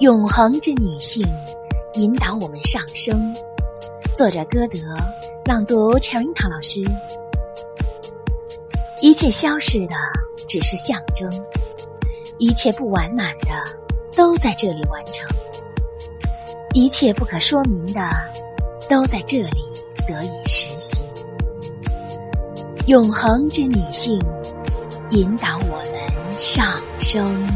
永恒之女性引导我们上升，作者歌德，朗读陈韵涛老师。一切消逝的只是象征，一切不完满的都在这里完成，一切不可说明的都在这里得以实行。永恒之女性引导我们上升。